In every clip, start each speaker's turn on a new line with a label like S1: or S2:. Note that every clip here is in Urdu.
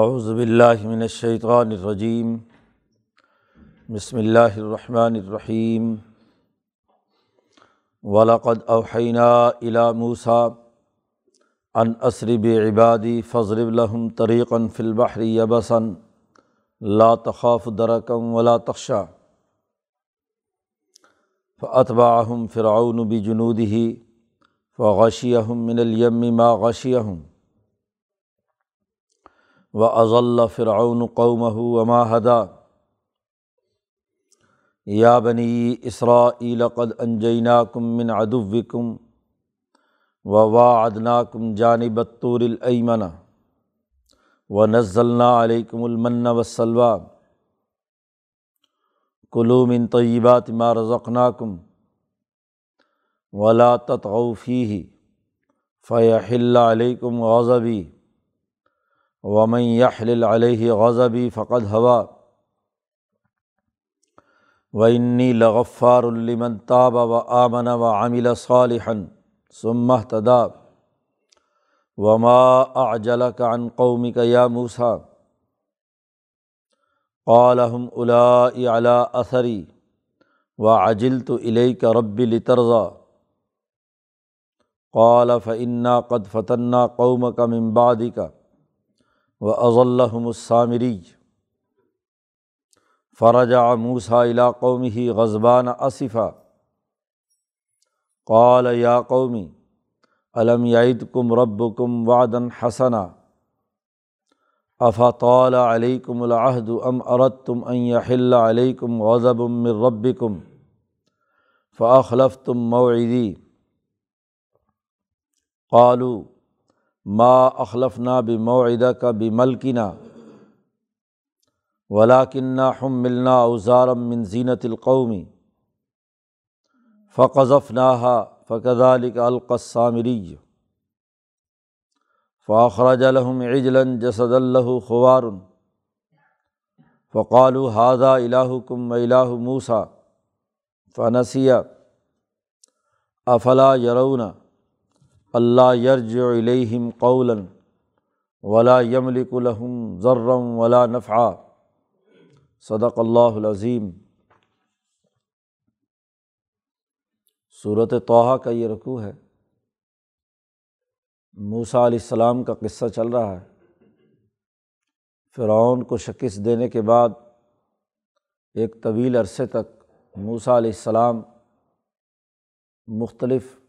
S1: اعوذ باللہ من الشیطان الرجیم بسم اللہ الرحمن الرحیم ولاقد اوحینہ الا موسیٰ ان اسرب عبادی فضرب لهم طریقا فی البحر یبسا لا تخاف درکم ولا تخشا فاتبعهم فرعون بجنوده فغشیہم من الیم ما غشیہم و اضل فرعون قومہ وما ہدا یا بنی اسرائیل قد انجیناکم من عدوکم و واعدناکم جانب الطور و نزلنا علیکم المن والسلوى. کلوا من طیبات ما رزقناکم ولا تطغوا فیہ فیحل علیکم غضبی ومن یحلل علیہ غضبی فقد ہوا و انی لغفار لمن تاب و آمن و عامل صالحن ثم تدا وما اعجلک عن قومک یا موسیٰ قالحم الاء علی اثری و عجلت الیک رب لترضا قال فانا قد فتنا قومک من بعدک و اضلحم السامری فرجا موسا قومی ہی غزبان اصفہ قال یا قومی علم یعید کم رب کم وادن حسنا افاطول علیکم العہد ام ارت تم ان علیکم غضب من رب کم فاخلف تم موعدی قالو ما اخلف نا بمعدہ کا بملکنا ولاکنہ ہم ملنا اوزارم من زینت القومی فقذف ناہا فقذالک القسامری فاخرج الحم عجلاً جسد اللہ خوار فقال حاضہ الہکم الہ موسا فنسیہ افلا یرون اللہ یرج علیہم قولاً ولا یملک الحم ذرم ولا نفع صدق اللہ العظیم۔ صورت توحہ کا یہ رقوع ہے۔ موسا علیہ السلام کا قصہ چل رہا ہے۔ فرعون کو شکست دینے کے بعد ایک طویل عرصے تک موسا علیہ السلام مختلف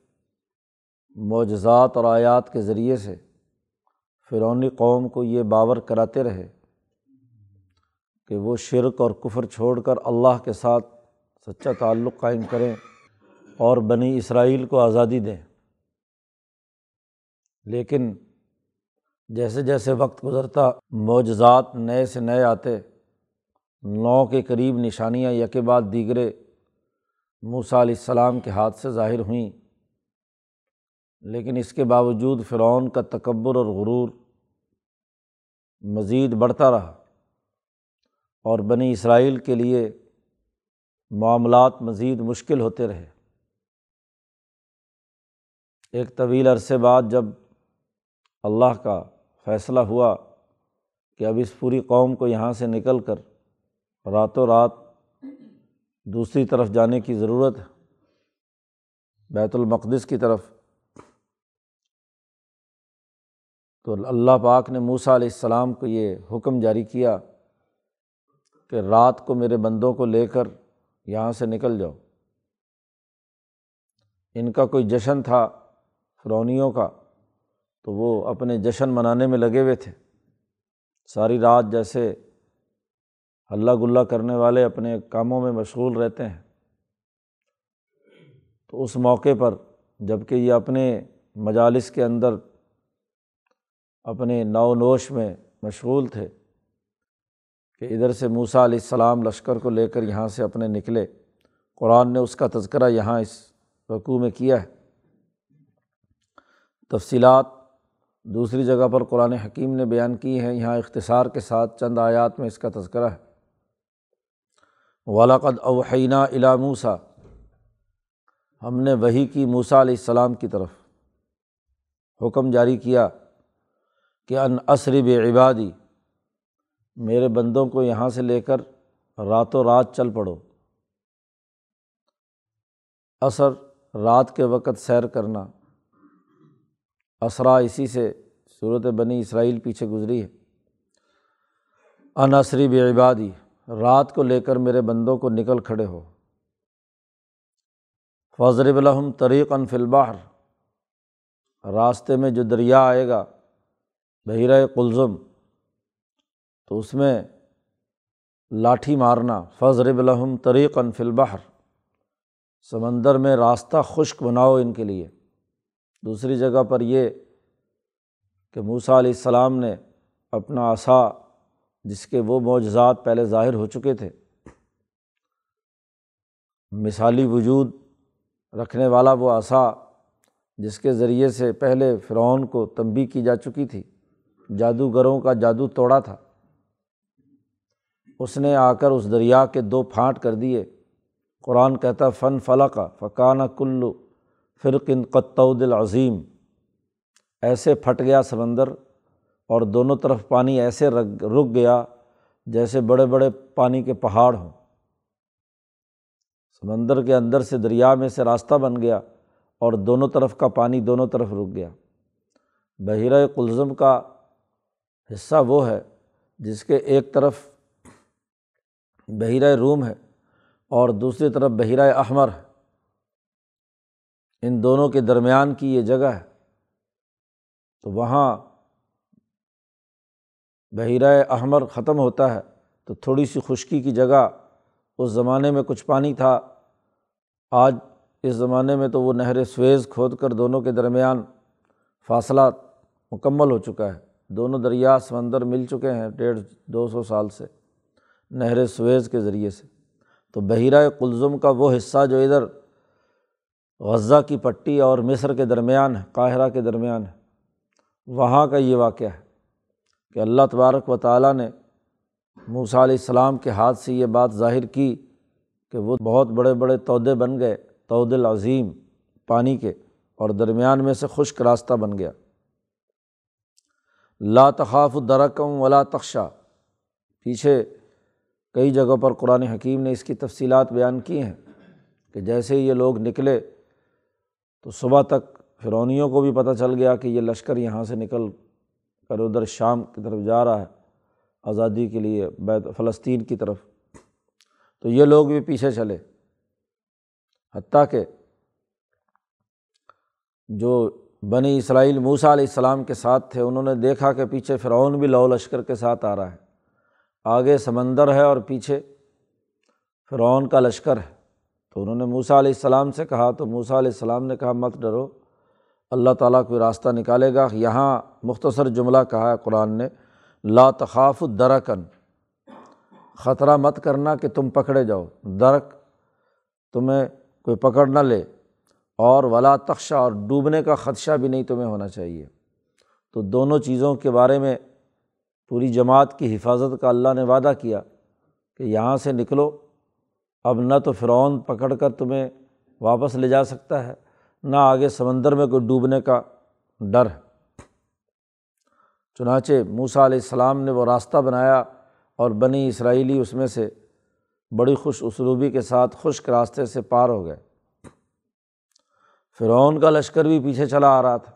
S1: معجزات اور آیات کے ذریعے سے فرونی قوم کو یہ باور کراتے رہے کہ وہ شرک اور کفر چھوڑ کر اللہ کے ساتھ سچا تعلق قائم کریں اور بنی اسرائیل کو آزادی دیں۔ لیکن جیسے جیسے وقت گزرتا معجزات نئے سے نئے آتے، نو کے قریب نشانیاں یکے بعد دیگرے موسا علیہ السلام کے ہاتھ سے ظاہر ہوئیں۔ لیکن اس کے باوجود فرعون کا تکبر اور غرور مزید بڑھتا رہا اور بنی اسرائیل کے لیے معاملات مزید مشکل ہوتے رہے۔ ایک طویل عرصے بعد جب اللہ کا فیصلہ ہوا کہ اب اس پوری قوم کو یہاں سے نکل کر راتوں رات دوسری طرف جانے کی ضرورت ہے، بیت المقدس کی طرف تو اللہ پاک نے موسا علیہ السلام کو یہ حکم جاری کیا کہ رات کو میرے بندوں کو لے کر یہاں سے نکل جاؤ۔ ان کا کوئی جشن تھا فرونیوں کا، تو وہ اپنے جشن منانے میں لگے ہوئے تھے۔ ساری رات جیسے ہلہ گلہ کرنے والے اپنے کاموں میں مشغول رہتے ہیں۔ تو اس موقع پر جبکہ یہ اپنے مجالس کے اندر اپنے نو نوش میں مشغول تھے کہ ادھر سے موسا علیہ السلام لشکر کو لے کر یہاں سے اپنے نکلے۔ قرآن نے اس کا تذکرہ یہاں اس رقوع میں کیا ہے۔ تفصیلات، دوسری جگہ پر قرآن حکیم نے بیان کی ہیں۔ یہاں اختصار کے ساتھ چند آیات میں اس کا تذکرہ ہے۔ ولاقد اوحینہ الا موسا ہم نے وہی کی موسا علیہ السلام کی طرف حکم جاری کیا۔ کہ ان عصرب عبادی، میرے بندوں کو یہاں سے لے کر راتوں رات چل پڑو۔ اثر رات کے وقت سیر کرنا۔ اسرا اسی سے صورت بنی اسرائیل پیچھے گزری ہے۔ عنصری بے عبادی، رات کو لے کر میرے بندوں کو نکل کھڑے ہو۔ فضرب الحم طریق الباہر راستے میں جو دریا آئے گا بحیرۂ کلزم تو اس میں لاٹھی مارنا فضرب الحم طریق الباہر سمندر میں راستہ خشک بناؤ ان کے لیے۔ دوسری جگہ پر یہ کہ موسا علیہ السلام نے اپنا عصا، جس کے وہ معجزات پہلے ظاہر ہو چکے تھے، مثالی وجود رکھنے والا وہ عصا، جس کے ذریعے سے پہلے فرعون کو تنبی کی جا چکی تھی۔ جادوگروں کا جادو توڑا تھا۔ اس نے آ کر اس دریا کے دو پھانٹ کر دیے۔ قرآن کہتا فن فلق فقانہ کلو فرقن قطعود العظیم ایسے پھٹ گیا سمندر اور دونوں طرف پانی ایسے رک گیا جیسے بڑے بڑے پانی کے پہاڑ ہوں۔ سمندر کے اندر سے دریا میں سے راستہ بن گیا اور دونوں طرف کا پانی دونوں طرف رک گیا۔ بحیرۂ کلزم کا حصہ وہ ہے جس کے ایک طرف بحیرۂ روم ہے اور دوسری طرف بحیرۂ احمر ہے۔ ان دونوں کے درمیان کی یہ جگہ ہے۔ تو وہاں بحیرۂ احمر ختم ہوتا ہے۔ تو تھوڑی سی خشکی کی جگہ اس زمانے میں کچھ پانی تھا۔ آج اس زمانے میں تو وہ نہر سویز کھود کر دونوں کے درمیان فاصلہ مکمل ہو چکا ہے۔ دونوں دریا سمندر مل چکے ہیں ڈیڑھ دو سو سال سے، نہر سویز کے ذریعے سے۔ تو بحیرۂ کلزم کا وہ حصہ جو ادھر غزہ کی پٹی اور مصر کے درمیان ہے، قاہرہ کے درمیان ہے، وہاں کا یہ واقعہ ہے کہ اللہ تبارک و تعالیٰ نے موسیٰ علیہ السلام کے ہاتھ سے یہ بات ظاہر کی کہ وہ بہت بڑے بڑے تودے بن گئے تود العظیم پانی کے، اور درمیان میں سے خشک راستہ بن گیا۔ لا تخاف درکم ولا تخشا۔ پیچھے کئی جگہوں پر قرآن حکیم نے اس کی تفصیلات بیان کی ہیں کہ جیسے یہ لوگ نکلے تو صبح تک فرونیوں کو بھی پتہ چل گیا کہ یہ لشکر یہاں سے نکل کر ادھر شام کی طرف جا رہا ہے، آزادی کے لیے بیت فلسطین کی طرف۔ تو یہ لوگ بھی پیچھے چلے۔ حتیٰ کہ جو بنی اسرائیل موسا علیہ السلام کے ساتھ تھے، انہوں نے دیکھا کہ پیچھے فرعون بھی لو لشکر کے ساتھ آ رہا ہے۔ آگے سمندر ہے اور پیچھے فرعون کا لشکر ہے۔ تو انہوں نے موسا علیہ السلام سے کہا، تو موسا علیہ السلام نے کہا، مت ڈرو، اللہ تعالیٰ کوئی راستہ نکالے گا۔ یہاں مختصر جملہ کہا ہے قرآن نے، لا تخاف درکن، خطرہ مت کرنا کہ تم پکڑے جاؤ۔ درک، تمہیں کوئی پکڑ نہ لے۔ اور ولا تخشہ اور ڈوبنے کا خدشہ بھی نہیں تمہیں ہونا چاہیے۔ تو دونوں چیزوں کے بارے میں پوری جماعت کی حفاظت کا اللہ نے وعدہ کیا کہ یہاں سے نکلو۔ اب نہ تو فرعون پکڑ کر تمہیں واپس لے جا سکتا ہے، نہ آگے سمندر میں کوئی ڈوبنے کا ڈر ہے۔ چنانچہ موسا علیہ السلام نے وہ راستہ بنایا اور بنی اسرائیلی اس میں سے بڑی خوش اسلوبی کے ساتھ خشک راستے سے پار ہو گئے۔ فرعون کا لشکر بھی پیچھے چلا آ رہا تھا۔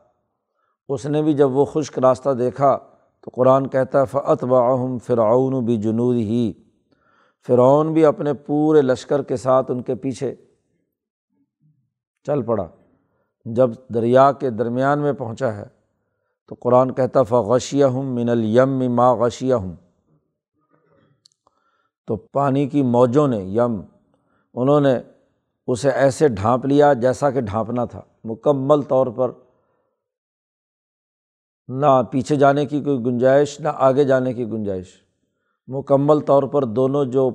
S1: اس نے بھی جب وہ خشک راستہ دیکھا تو قرآن کہتا ہے فعت باہم فرعون بھی جنوب ہی فرعون بھی اپنے پورے لشکر کے ساتھ ان کے پیچھے چل پڑا۔ جب دریا کے درمیان میں پہنچا ہے تو قرآن کہتا فغشیہ ہوں من الیم ما غشیہ ہوں تو پانی کی موجوں نے، یم، انہوں نے اسے ایسے ڈھانپ لیا جیسا کہ ڈھانپنا تھا۔ مکمل طور پر نہ پیچھے جانے کی کوئی گنجائش، نہ آگے جانے کی گنجائش۔ مکمل طور پر دونوں جو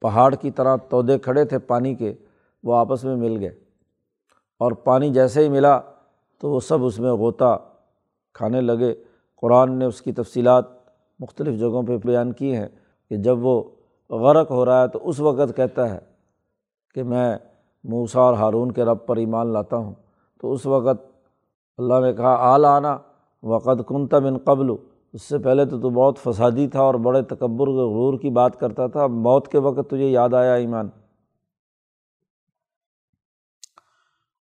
S1: پہاڑ کی طرح تودے کھڑے تھے پانی کے، وہ آپس میں مل گئے۔ اور پانی جیسے ہی ملا تو وہ سب اس میں غوطہ کھانے لگے۔ قرآن نے اس کی تفصیلات مختلف جگہوں پہ بیان کی ہیں کہ جب وہ غرق ہو رہا ہے تو اس وقت کہتا ہے کہ میں موسا اور ہارون کے رب پر ایمان لاتا ہوں۔ تو اس وقت اللہ نے کہا آل آنا وقت کن تم ان قبل۔ اس سے پہلے تو تو بہت فسادی تھا اور بڑے تکبر غرور کی بات کرتا تھا۔ اب موت کے وقت تجھے یاد آیا ایمان۔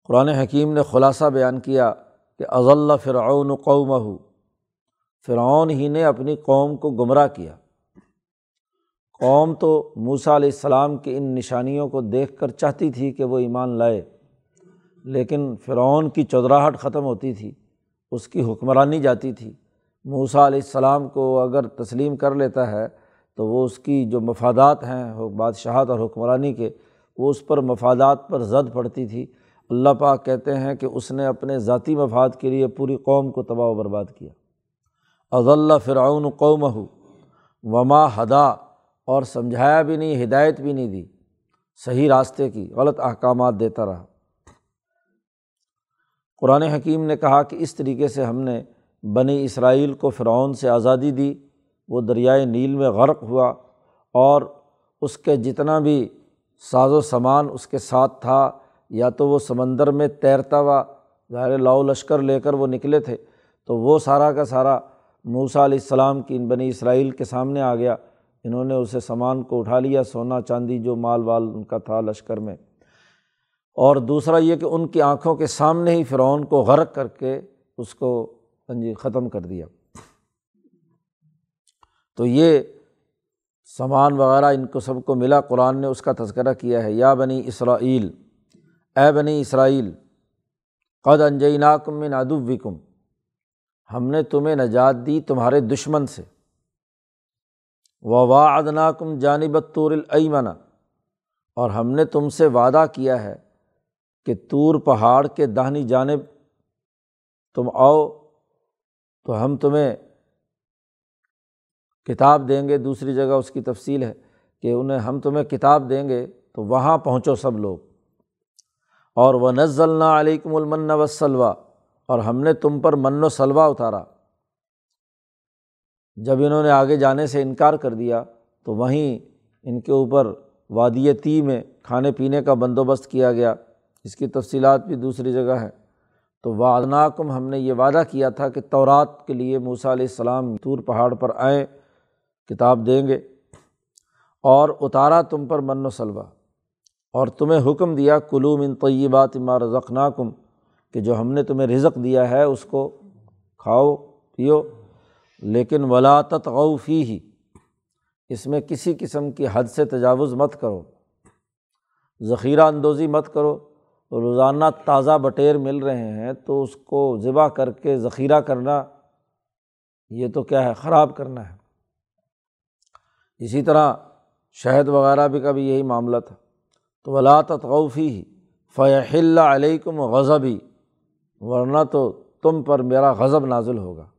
S1: قرآن حکیم نے خلاصہ بیان کیا کہ اضل فرعون قومہ۔ فرعون ہی نے اپنی قوم کو گمراہ کیا۔ قوم تو موسا علیہ السلام کی ان نشانیوں کو دیکھ کر چاہتی تھی کہ وہ ایمان لائے، لیکن فرعون کی چودراہٹ ختم ہوتی تھی، اس کی حکمرانی جاتی تھی۔ موسا علیہ السلام کو اگر تسلیم کر لیتا ہے تو وہ اس کی جو مفادات ہیں، بادشاہت اور حکمرانی کے، وہ اس پر مفادات پر زد پڑتی تھی۔ اللہ پاک کہتے ہیں کہ اس نے اپنے ذاتی مفاد کے لیے پوری قوم کو تباہ و برباد کیا۔ اضل فرعون قوم ہو وما ہدا۔ اور سمجھایا بھی نہیں، ہدایت بھی نہیں دی۔ صحیح راستے کی غلط احکامات دیتا رہا۔ قرآن حکیم نے کہا کہ اس طریقے سے ہم نے بنی اسرائیل کو فرعون سے آزادی دی۔ وہ دریائے نیل میں غرق ہوا اور اس کے جتنا بھی ساز و سامان اس کے ساتھ تھا، یا تو وہ سمندر میں تیرتا ہوا، ظاہر لاؤ لشکر لے کر وہ نکلے تھے، تو وہ سارا کا سارا موسا علیہ السلام کی ان بنی اسرائیل کے سامنے آ گیا۔ انہوں نے اسے سامان کو اٹھا لیا، سونا چاندی جو مال وال ان کا تھا لشکر میں۔ اور دوسرا یہ کہ ان کی آنکھوں کے سامنے ہی فرعون کو غرق کر کے اس کو ہاں جی ختم کر دیا۔ تو یہ سامان وغیرہ ان کو سب کو ملا۔ قرآن نے اس کا تذکرہ کیا ہے، یا بنی اسرائیل، اے بنی اسرائیل، قد انجیناکم من ادوکم ہم نے تمہیں نجات دی تمہارے دشمن سے۔ و وا ادناکم جانب طور العمنا اور ہم نے تم سے وعدہ کیا ہے کہ طور پہاڑ کے دہنی جانب تم آؤ، تو ہم تمہیں کتاب دیں گے۔ دوسری جگہ اس کی تفصیل ہے کہ انہیں ہم تمہیں کتاب دیں گے، تو وہاں پہنچو سب لوگ۔ اور وہ نزل علیکم المن وسلوا اور ہم نے تم پر من و سلوا اتارا۔ جب انہوں نے آگے جانے سے انکار کر دیا تو وہیں ان کے اوپر وادی تی میں کھانے پینے کا بندوبست کیا گیا۔ اس کی تفصیلات بھی دوسری جگہ ہے تو وادناکم ہم نے یہ وعدہ کیا تھا کہ تورات کے لیے موسیٰ علیہ السلام طور پہاڑ پر آئیں، کتاب دیں گے اور اتارا تم پر من و سلوا اور تمہیں حکم دیا، کلو من طیبات ما رزقناکم، کہ جو ہم نے تمہیں رزق دیا ہے اس کو کھاؤ، پیو۔ لیکن ولا تغوفی ہی اس میں کسی قسم کی حد سے تجاوز مت کرو۔ ذخیرہ اندوزی مت کرو۔ روزانہ تازہ بٹیر مل رہے ہیں تو اس کو ذبح کر کے ذخیرہ کرنا، یہ تو کیا ہے، خراب کرنا ہے۔ اسی طرح شہد وغیرہ بھی کا بھی یہی معاملہ تھا۔ تو ولا تغوفی ہی فیح اللہ علیکم غضبی ورنہ تو تم پر میرا غضب نازل ہوگا۔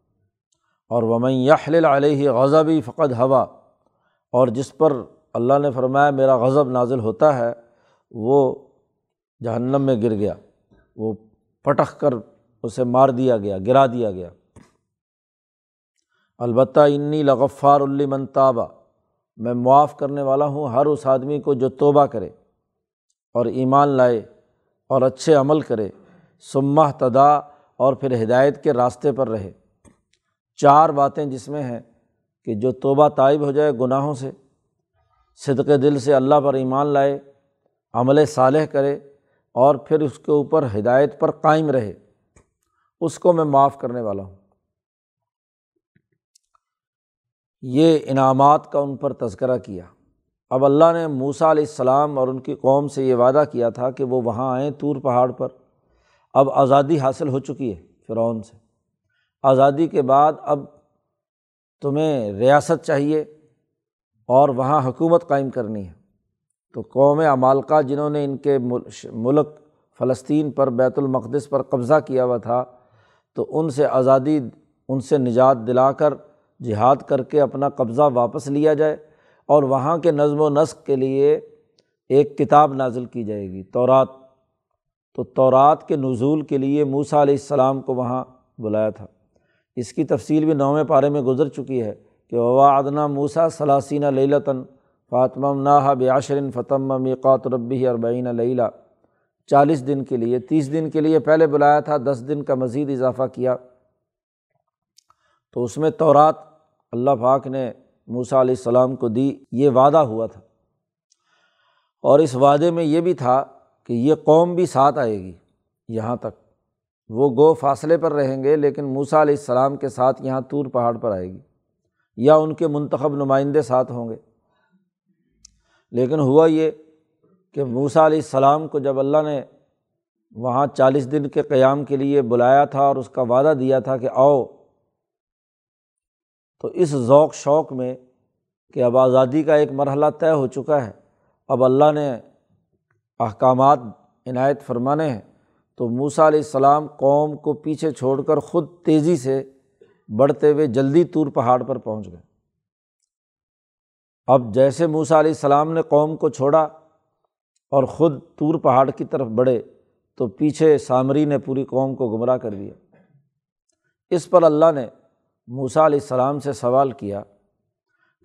S1: اور ومن یحل علیہ غضبی فقط ہوا اور جس پر اللہ نے فرمایا میرا غضب نازل ہوتا ہے، وہ جہنم میں گر گیا۔ وہ پٹخ کر اسے مار دیا گیا، گرا دیا گیا۔ البتہ انی لغفار المن تابہ میں معاف کرنے والا ہوں ہر اس آدمی کو جو توبہ کرے اور ایمان لائے اور اچھے عمل کرے سمہ تدا اور پھر ہدایت کے راستے پر رہے۔ چار باتیں جس میں ہیں کہ جو توبہ طائب ہو جائے گناہوں سے، صدق دل سے اللہ پر ایمان لائے، عمل صالح کرے، اور پھر اس کے اوپر ہدایت پر قائم رہے، اس کو میں معاف کرنے والا ہوں۔ یہ انعامات کا ان پر تذکرہ کیا۔ اب اللہ نے موسا علیہ السلام اور ان کی قوم سے یہ وعدہ کیا تھا کہ وہ وہاں آئیں طور پہاڑ پر۔ اب آزادی حاصل ہو چکی ہے فرعون سے۔ آزادی کے بعد اب تمہیں ریاست چاہیے اور وہاں حکومت قائم کرنی ہے۔ تو قوم امالکا جنہوں نے ان کے ملک فلسطین پر بیت المقدس پر قبضہ کیا ہوا تھا، تو ان سے آزادی، ان سے نجات دلا کر جہاد کر کے اپنا قبضہ واپس لیا جائے اور وہاں کے نظم و نسق کے لیے ایک کتاب نازل کی جائے گی، تورات۔ تو تورات کے نزول کے لیے موسا علیہ السلام کو وہاں بلایا تھا۔ اس کی تفصیل بھی نویں پارے میں گزر چکی ہے کہ ووا ادنا موسا ثلاثینہ لیلتاً فاطمہ ناہا بیاشرن فتم میقات ربی اربعین لیلا چالیس دن کے لیے، تیس دن کے لیے پہلے بلایا تھا، دس دن کا مزید اضافہ کیا۔ تو اس میں تورات اللہ پاک نے موسا علیہ السلام کو دی، یہ وعدہ ہوا تھا۔ اور اس وعدے میں یہ بھی تھا کہ یہ قوم بھی ساتھ آئے گی یہاں تک۔ وہ گو فاصلے پر رہیں گے، لیکن موسا علیہ السلام کے ساتھ یہاں طور پہاڑ پر آئے گی، یا ان کے منتخب نمائندے ساتھ ہوں گے۔ لیکن ہوا یہ کہ موسا علیہ السلام کو جب اللہ نے وہاں چالیس دن کے قیام کے لیے بلایا تھا اور اس کا وعدہ دیا تھا کہ آؤ، تو اس ذوق شوق میں کہ اب آزادی کا ایک مرحلہ طے ہو چکا ہے۔ اب اللہ نے احکامات عنایت فرمانے ہیں۔ تو موسا علیہ السلام قوم کو پیچھے چھوڑ کر خود تیزی سے بڑھتے ہوئے جلدی طور پہاڑ پر پہنچ گئے۔ اب جیسے موسا علیہ السلام نے قوم کو چھوڑا اور خود طور پہاڑ کی طرف بڑھے، تو پیچھے سامری نے پوری قوم کو گمراہ کر دیا۔ اس پر اللہ نے موسا علیہ السلام سے سوال کیا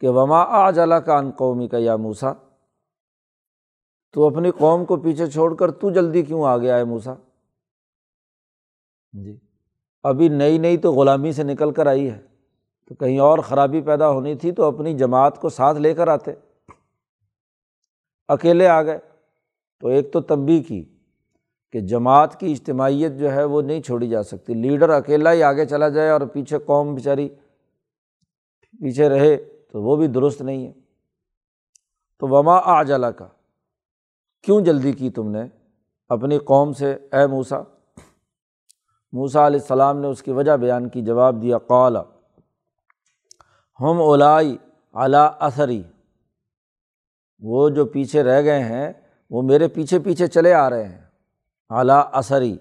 S1: کہ وما آ جلا کا ان قومی کا یا موسا تو اپنی قوم کو پیچھے چھوڑ کر تو جلدی کیوں آ گیا ہے موسا جی۔ ابھی نئی نئی تو غلامی سے نکل کر آئی ہے۔ تو کہیں اور خرابی پیدا ہونی تھی تو اپنی جماعت کو ساتھ لے کر آتے۔ اکیلے آ گئے۔ تو ایک تو تبھی کی کہ جماعت کی اجتماعیت جو ہے وہ نہیں چھوڑی جا سکتی۔ لیڈر اکیلا ہی آگے چلا جائے اور پیچھے قوم بیچاری پیچھے رہے تو وہ بھی درست نہیں ہے۔ تو وما آ جلا کا کیوں جلدی کی تم نے؟ اپنی قوم سے، اے موسا موسا علیہ السلام نے اس کی وجہ بیان کی، جواب دیا، قال، ہم اولائی اعلیٰ اثری، وہ جو پیچھے رہ گئے ہیں، وہ میرے پیچھے پیچھے چلے آ رہے ہیں۔ اعلیٰ اثری،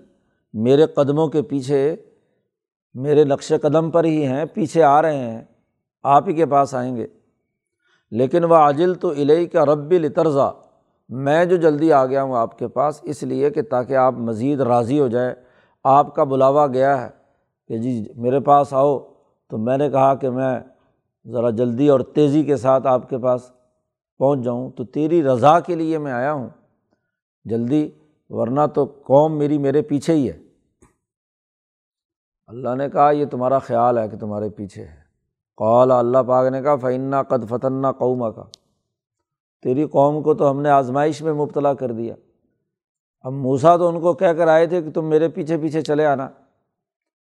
S1: میرے قدموں کے پیچھے، میرے نقش قدم پر ہی ہیں، پیچھے آ رہے ہیں، آپ ہی کے پاس آئیں گے۔ لیکن وہ عاجل تو الہی کا رب الطرزہ میں جو جلدی آ گیا ہوں آپ کے پاس، اس لیے کہ تاکہ آپ مزید راضی ہو جائیں۔ آپ کا بلاوا گیا ہے کہ جی میرے پاس آؤ، تو میں نے کہا کہ میں ذرا جلدی اور تیزی کے ساتھ آپ کے پاس پہنچ جاؤں، تو تیری رضا کے لیے میں آیا ہوں۔ جلدی، ورنہ تو قوم میری میرے پیچھے ہی ہے۔ اللہ نے کہا، یہ تمہارا خیال ہے کہ تمہارے پیچھے ہے۔ قول اللہ پاک نے کہا فعنا قد فتنہ قوما کا تیری قوم کو تو ہم نے آزمائش میں مبتلا کر دیا۔ اب موسا تو ان کو کہہ کر آئے تھے کہ تم میرے پیچھے پیچھے چلے آنا۔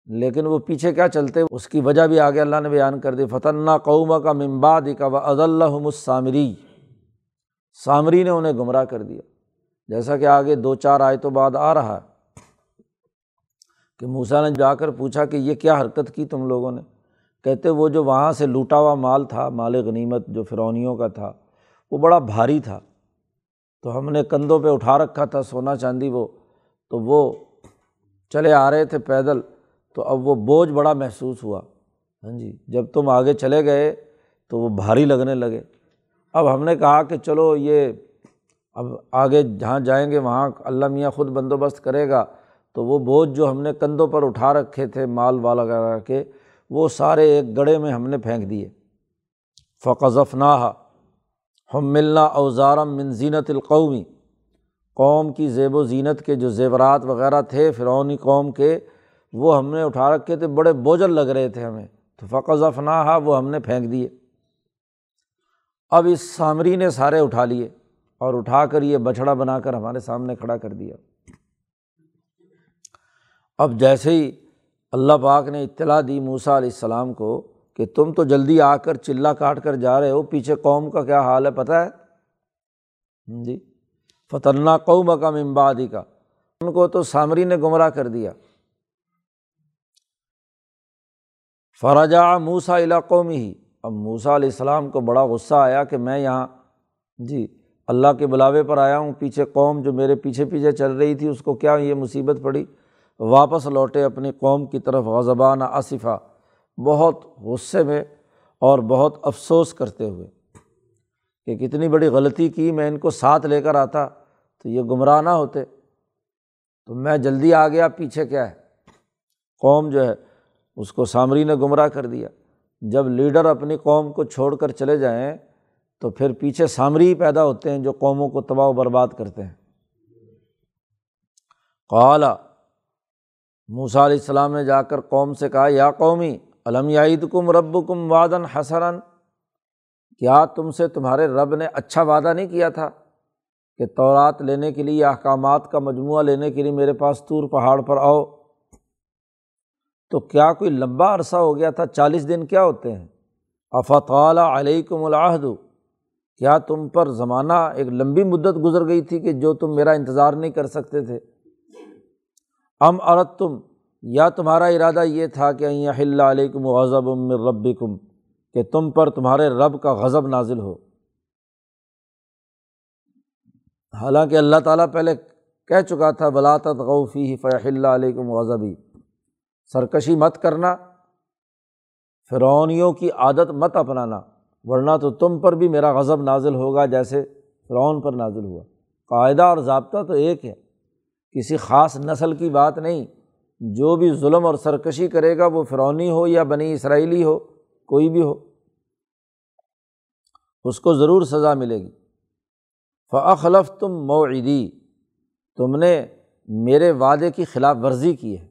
S1: لیکن وہ پیچھے کیا چلتے؟ اس کی وجہ بھی آگے اللہ نے بیان کر دی۔ فتنہ قوما کا ممباد کا و عد اللہ سامری سامری نے انہیں گمراہ کر دیا۔ جیسا کہ آگے دو چار آئے تو بعد آ رہا ہے کہ موسا نے جا کر پوچھا کہ یہ کیا حرکت کی تم لوگوں نے؟ کہتے وہ جو وہاں سے لوٹا ہوا مال تھا، مال غنیمت جو فرونیوں کا تھا، وہ بڑا بھاری تھا۔ تو ہم نے کندھوں پہ اٹھا رکھا تھا، سونا چاندی وہ، تو وہ چلے آ رہے تھے پیدل، تو اب وہ بوجھ بڑا محسوس ہوا۔ ہاں جی جب تم آگے چلے گئے تو وہ بھاری لگنے لگے۔ اب ہم نے کہا کہ چلو یہ اب آگے جہاں جائیں گے وہاں اللہ میاں خود بندوبست کرے گا۔ تو وہ بوجھ جو ہم نے کندھوں پر اٹھا رکھے تھے مال والا وغیرہ کے، وہ سارے ایک گڑھے میں ہم نے پھینک دیے۔ فقضف نہا ہم ملنا اوزارم من زینت القومی قوم کی زیب و زینت کے جو زیورات وغیرہ تھے فرونی قوم کے، وہ ہم نے اٹھا رکھے تھے، بڑے بوجھل لگ رہے تھے ہمیں۔ تو فقض افناحا وہ ہم نے پھینک دیے۔ اب اس سامری نے سارے اٹھا لیے اور اٹھا کر یہ بچھڑا بنا کر ہمارے سامنے کھڑا کر دیا۔ اب جیسے ہی اللہ پاک نے اطلاع دی موسا علیہ السلام کو کہ تم تو جلدی آ کر چلہ کاٹ کر جا رہے ہو، پیچھے قوم کا کیا حال ہے پتہ ہے؟ جی۔ فتنہ قوم کا ممبادی کا ان کو تو سامری نے گمراہ کر دیا۔ فراجا موسا علاقوں میں ہی اب موسا علیہ السلام کو بڑا غصہ آیا کہ میں یہاں جی اللہ کے بلاوے پر آیا ہوں، پیچھے قوم جو میرے پیچھے پیچھے چل رہی تھی، اس کو کیا یہ مصیبت پڑی؟ واپس لوٹے اپنی قوم کی طرف، غضبانہ، آصفہ۔ بہت غصے میں اور بہت افسوس کرتے ہوئے کہ کتنی بڑی غلطی کی میں ان کو ساتھ لے کر آتا تو یہ گمراہ نہ ہوتے تو میں جلدی آ گیا، پیچھے کیا ہے؟ قوم جو ہے، اس کو سامری نے گمراہ کر دیا۔ جب لیڈر اپنی قوم کو چھوڑ کر چلے جائیں تو پھر پیچھے سامری پیدا ہوتے ہیں جو قوموں کو تباہ و برباد کرتے ہیں۔ قالا موسا علیہ السلام نے جا کر قوم سے کہا، یا قومی علم یعید کم رب کم وادن حسن کیا تم سے تمہارے رب نے اچھا وعدہ نہیں کیا تھا کہ تورات لینے کے لیے احکامات کا مجموعہ لینے کے لیے میرے پاس طور پہاڑ پر آؤ؟ تو کیا کوئی لمبا عرصہ ہو گیا تھا؟ چالیس دن کیا ہوتے ہیں؟ افط علیکم العہد، کیا تم پر زمانہ ایک لمبی مدت گزر گئی تھی کہ جو تم میرا انتظار نہیں کر سکتے تھے؟ ام عرت تم یا تمہارا ارادہ یہ تھا کہ اللہ علیکم غضب امر ربکم، کہ تم پر تمہارے رب کا غضب نازل ہو۔ حالانکہ اللہ تعالیٰ پہلے کہہ چکا تھا بلاطت غوفی فی اللہ علیکم غضبی سرکشی مت کرنا، فرعونیوں کی عادت مت اپنانا، ورنہ تو تم پر بھی میرا غضب نازل ہوگا جیسے فرعون پر نازل ہوا۔ قاعدہ اور ضابطہ تو ایک ہے، کسی خاص نسل کی بات نہیں۔ جو بھی ظلم اور سرکشی کرے گا وہ فرونی ہو یا بنی اسرائیلی ہو، کوئی بھی ہو، اس کو ضرور سزا ملے گی۔ فخلف تم موعدی تم نے میرے وعدے کی خلاف ورزی کی ہے۔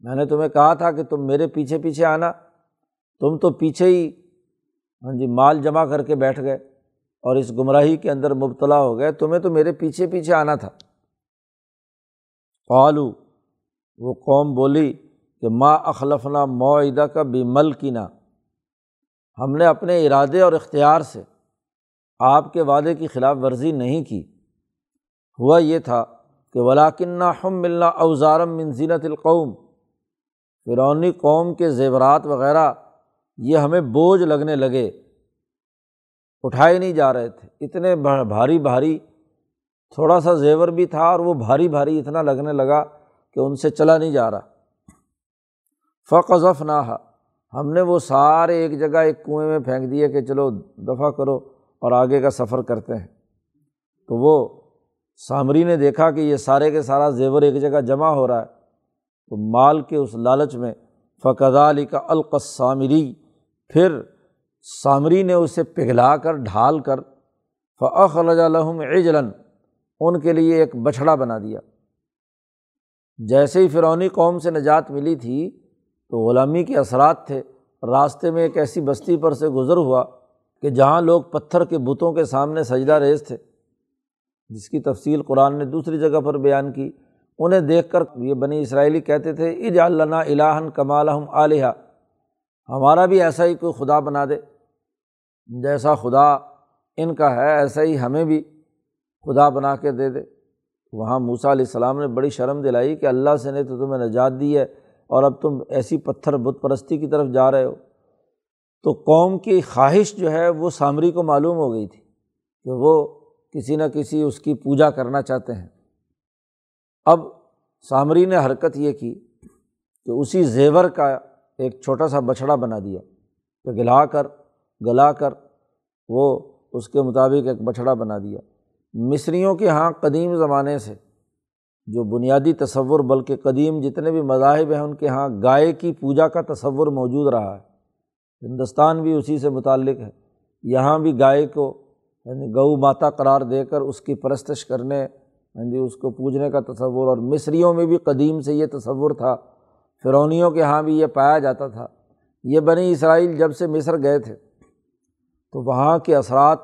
S1: میں نے تمہیں کہا تھا کہ تم میرے پیچھے پیچھے آنا۔ تم تو پیچھے ہی ہاں جی مال جمع کر کے بیٹھ گئے اور اس گمراہی کے اندر مبتلا ہو گئے۔ تمہیں تو میرے پیچھے پیچھے آنا تھا۔ پالو وہ قوم بولی کہ ماں اخلفنا معدہ کا بھی مل کی نا ہم نے اپنے ارادے اور اختیار سے آپ کے وعدے کی خلاف ورزی نہیں کی۔ ہوا یہ تھا کہ ولاکن ہم ملنا اوزارم منزینت القوم۔ فرونی قوم کے زیورات وغیرہ یہ ہمیں بوجھ لگنے لگے۔ اٹھائے نہیں جا رہے تھے۔ اتنے بھاری بھاری، تھوڑا سا زیور بھی تھا اور وہ بھاری بھاری اتنا لگنے لگا کہ ان سے چلا نہیں جا رہا۔ فقضف نہ ہم نے وہ سارے ایک جگہ ایک کنویں میں پھینک دیے کہ چلو دفاع کرو اور آگے کا سفر کرتے ہیں۔ تو وہ سامری نے دیکھا کہ یہ سارے کے سارا زیور ایک جگہ جمع ہو رہا ہے۔ تو مال کے اس لالچ میں فقض علی کا القسامری پھر سامری نے اسے پگھلا کر، ڈھال کر فعق الحم عجلن ان کے لیے ایک بچھڑا بنا دیا۔ جیسے ہی فرونی قوم سے نجات ملی تھی تو غلامی کے اثرات تھے، راستے میں ایک ایسی بستی پر سے گزر ہوا کہ جہاں لوگ پتھر کے بتوں کے سامنے سجدہ ریز تھے۔ جس کی تفصیل قرآن نے دوسری جگہ پر بیان کی، انہیں دیکھ کر یہ بنی اسرائیلی کہتے تھے اج اللہ الہن کمال علیہ ہمارا بھی ایسا ہی کوئی خدا بنا دے۔ جیسا خدا ان کا ہے، ایسا ہی ہمیں بھی خدا بنا کے دے دے۔ وہاں موسا علیہ السلام نے بڑی شرم دلائی کہ اللہ سے نے تو تمہیں نجات دی ہے اور اب تم ایسی پتھر بت پرستی کی طرف جا رہے ہو۔ تو قوم کی خواہش جو ہے وہ سامری کو معلوم ہو گئی تھی کہ وہ کسی نہ کسی اس کی پوجا کرنا چاہتے ہیں۔ اب سامری نے حرکت یہ کی کہ اسی زیور کا ایک چھوٹا سا بچھڑا بنا دیا کہ گلا کر گلا کر وہ اس کے مطابق ایک بچھڑا بنا دیا۔ مصریوں کے یہاں قدیم زمانے سے، جو بنیادی تصور بلکہ قدیم جتنے بھی مذاہب ہیں ان کے یہاں گائے کی پوجا کا تصور موجود رہا ہے۔ ہندوستان بھی اسی سے متعلق ہے۔ یہاں بھی گائے کو یعنی گو ماتا قرار دے کر اس کی پرستش کرنے ہاں جی اس کو پوجنے کا تصور، اور مصریوں میں بھی قدیم سے یہ تصور تھا۔ فرونیوں کے یہاں بھی یہ پایا جاتا تھا۔ یہ بنی اسرائیل جب سے مصر گئے تھے، تو وہاں کے اثرات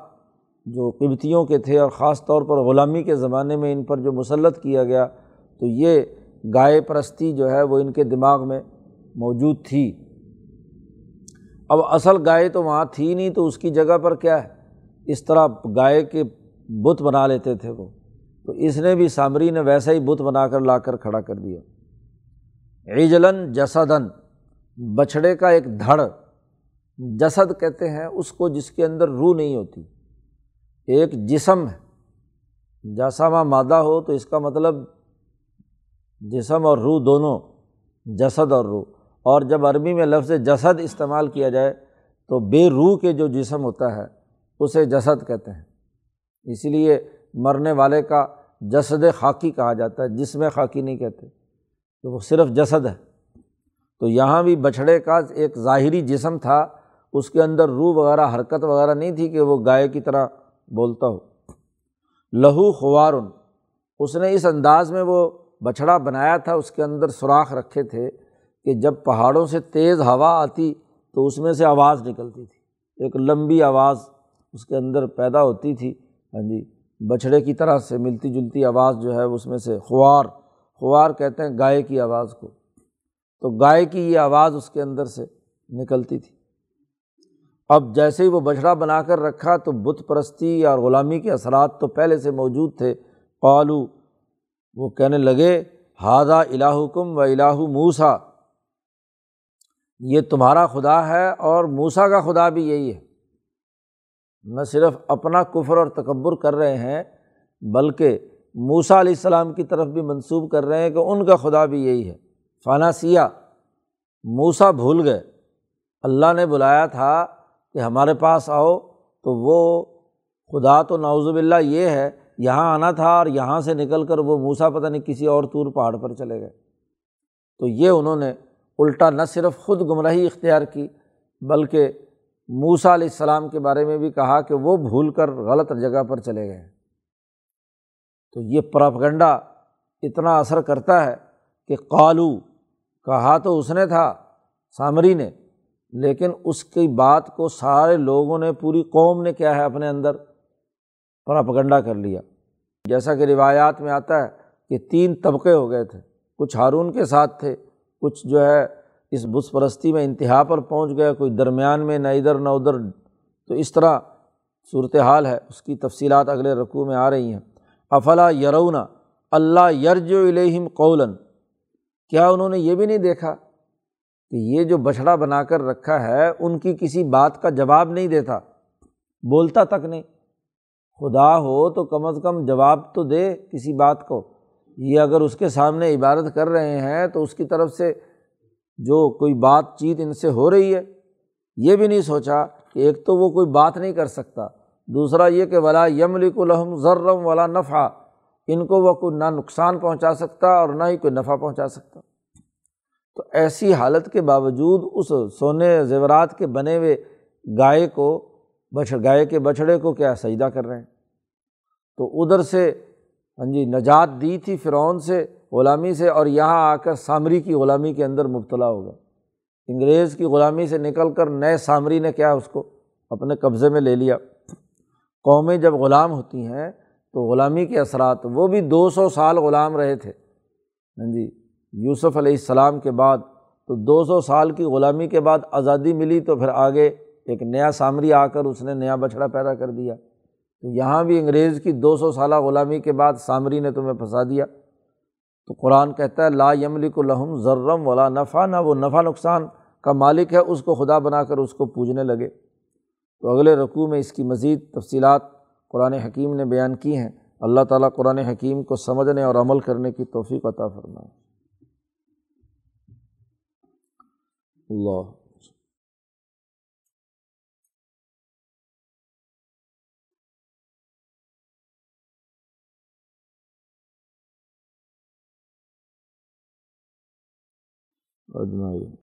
S1: جو قبتیوں کے تھے اور خاص طور پر غلامی کے زمانے میں ان پر جو مسلط کیا گیا، تو یہ گائے پرستی جو ہے وہ ان کے دماغ میں موجود تھی۔ اب اصل گائے تو وہاں تھی نہیں، تو اس کی جگہ پر کیا ہے؟ اس طرح گائے کے بت بنا لیتے تھے وہ۔ تو اس نے بھی سامری نے ویسا ہی بت بنا کر لا کر کھڑا کر دیا۔ عجلن جسدن، بچھڑے کا ایک دھڑ، جسد کہتے ہیں اس کو جس کے اندر روح نہیں ہوتی۔ ایک جسم ہے۔ جسامہ مادہ ہو تو اس کا مطلب جسم اور روح دونوں، جسد اور روح۔ اور جب عربی میں لفظ جسد استعمال کیا جائے تو بے روح کے جو جسم ہوتا ہے، اسے جسد کہتے ہیں۔ اس لیے مرنے والے کا جسد خاکی کہا جاتا ہے، جسم خاکی نہیں کہتے۔ تو وہ صرف جسد ہے۔ تو یہاں بھی بچھڑے کا ایک ظاہری جسم تھا، اس کے اندر روح وغیرہ، حرکت وغیرہ نہیں تھی کہ وہ گائے کی طرح بولتا ہو لہو خوارن۔ اس نے اس انداز میں وہ بچھڑا بنایا تھا، اس کے اندر سوراخ رکھے تھے کہ جب پہاڑوں سے تیز ہوا آتی تو اس میں سے آواز نکلتی تھی۔ ایک لمبی آواز اس کے اندر پیدا ہوتی تھی۔ ہاں جی بچھڑے کی طرح سے ملتی جلتی آواز جو ہے اس میں سے خوار خوار کہتے ہیں گائے کی آواز کو۔ تو گائے کی یہ آواز اس کے اندر سے نکلتی تھی۔ اب جیسے ہی وہ بچھڑا بنا کر رکھا تو بت پرستی یا غلامی کے اثرات تو پہلے سے موجود تھے۔ قالو، وہ کہنے لگے ہادہ الہکم و الہ موسا یہ تمہارا خدا ہے اور موسا کا خدا بھی یہی ہے۔ نہ صرف اپنا کفر اور تکبر کر رہے ہیں، بلکہ موسا علیہ السلام کی طرف بھی منسوب کر رہے ہیں کہ ان کا خدا بھی یہی ہے۔ فانا سیا موسا بھول گئے۔ اللہ نے بلایا تھا کہ ہمارے پاس آؤ، تو وہ خدا تو نوزب اللہ یہ ہے، یہاں آنا تھا اور یہاں سے نکل کر وہ موسا پتہ نہیں کسی اور طور پہاڑ پر چلے گئے۔ تو یہ انہوں نے الٹا نہ صرف خود گمراہی اختیار کی، بلکہ موسا علیہ السلام کے بارے میں بھی کہا کہ وہ بھول کر غلط جگہ پر چلے گئے۔ تو یہ پراپگنڈا اتنا اثر کرتا ہے کہ قالو، کہا تو اس نے تھا، سامری نے لیکن اس کی بات کو سارے لوگوں نے، پوری قوم نے کیا ہے اپنے اندر پراپگنڈا کر لیا۔ جیسا کہ روایات میں آتا ہے کہ تین طبقے ہو گئے تھے۔ کچھ ہارون کے ساتھ تھے، کچھ جو ہے اس بس پرستی میں انتہا پر پہنچ گیا کوئی درمیان میں، نہ ادھر نہ ادھر۔ تو اس طرح صورت حال ہے، اس کی تفصیلات اگلے رقوع میں آ رہی ہیں۔ افلا یرونا اللہ یرج الہم قولن کیا انہوں نے یہ بھی نہیں دیکھا کہ یہ جو بچھڑا بنا کر رکھا ہے، ان کی کسی بات کا جواب نہیں دیتا۔ بولتا تک نہیں۔ خدا ہو تو کم از کم جواب تو دے کسی بات کو۔ یہ اگر اس کے سامنے عبادت کر رہے ہیں تو اس کی طرف سے جو کوئی بات چیت ان سے ہو رہی ہے۔ یہ بھی نہیں سوچا کہ ایک تو وہ کوئی بات نہیں کر سکتا۔ دوسرا یہ کہ ولا یم الحم ذرم ولا نفع ان کو وہ کوئی نہ نقصان پہنچا سکتا اور نہ ہی کوئی نفع پہنچا سکتا۔ تو ایسی حالت کے باوجود اس سونے زیورات کے بنے ہوئے گائے کو بچ گائے کے بچھڑے کو کیا سجدہ کر رہے ہیں؟ تو ادھر سے ہاں جی نجات دی تھی فرعون سے، غلامی سے، اور یہاں آ کر سامری کی غلامی کے اندر مبتلا ہو گیا انگریز کی غلامی سے نکل کر نئے سامری نے کیا اس کو؟ اپنے قبضے میں لے لیا۔ قومیں جب غلام ہوتی ہیں تو غلامی کے اثرات، وہ بھی دو سو سال غلام رہے تھے۔ ہاں جی یوسف علیہ السلام کے بعد تو دو سو سال کی غلامی کے بعد آزادی ملی تو پھر آگے ایک نیا سامری آ کر اس نے نیا بچھڑا پیدا کر دیا۔ تو یہاں بھی انگریز کی دو سو سالہ غلامی کے بعد سامری نے تمہیں پھنسا دیا۔ تو قرآن کہتا ہے، لا یملک الحم ذرم ولا نفع، نہ وہ نفع نقصان کا مالک ہے، اس کو خدا بنا کر اس کو پوجنے لگے۔ تو اگلے رقوع میں اس کی مزید تفصیلات قرآن حکیم نے بیان کی ہیں۔ اللہ تعالیٰ قرآن حکیم کو سمجھنے اور عمل کرنے کی توفیق عطا فرمائے۔ اللہ۔ اجمائی